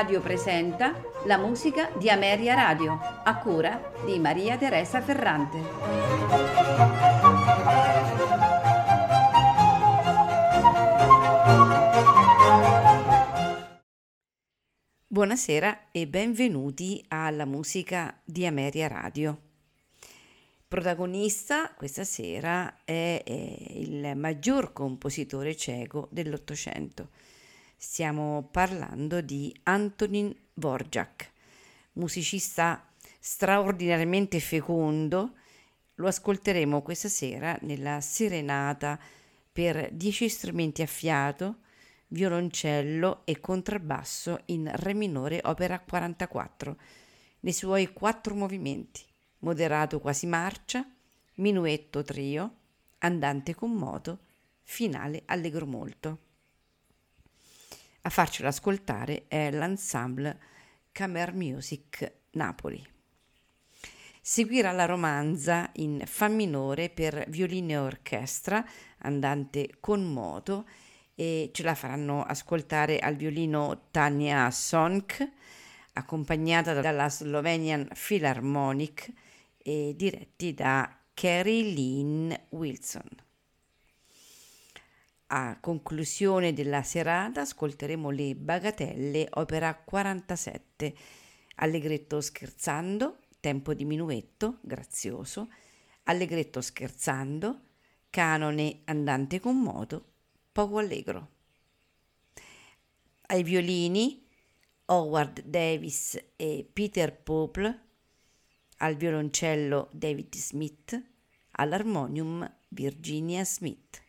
Radio presenta la musica di Ameria Radio, a cura di Maria Teresa Ferrante. Buonasera e benvenuti alla musica di Ameria Radio. Protagonista questa sera è, è il maggior compositore cieco dell'Ottocento. Stiamo parlando di Antonin Dvorak, musicista straordinariamente fecondo. Lo ascolteremo questa sera nella serenata per dieci strumenti a fiato, violoncello e contrabbasso in Re minore opera 44, nei suoi quattro movimenti moderato quasi marcia, minuetto trio, andante con moto, finale allegro molto. A farcelo ascoltare è l'ensemble Camer Music Napoli. Seguirà la romanza in Fa minore per violino e orchestra, andante con moto, e ce la faranno ascoltare al violino Tania Sonk, accompagnata dalla Slovenian Philharmonic e diretti da Carrie Lynn Wilson. A conclusione della serata ascolteremo le Bagatelle, opera 47, Allegretto scherzando, tempo di minuetto, grazioso, Allegretto scherzando, canone andante con moto, poco allegro. Ai violini Howard Davis e Peter Pople, al violoncello David Smith, all'armonium Virginia Smith.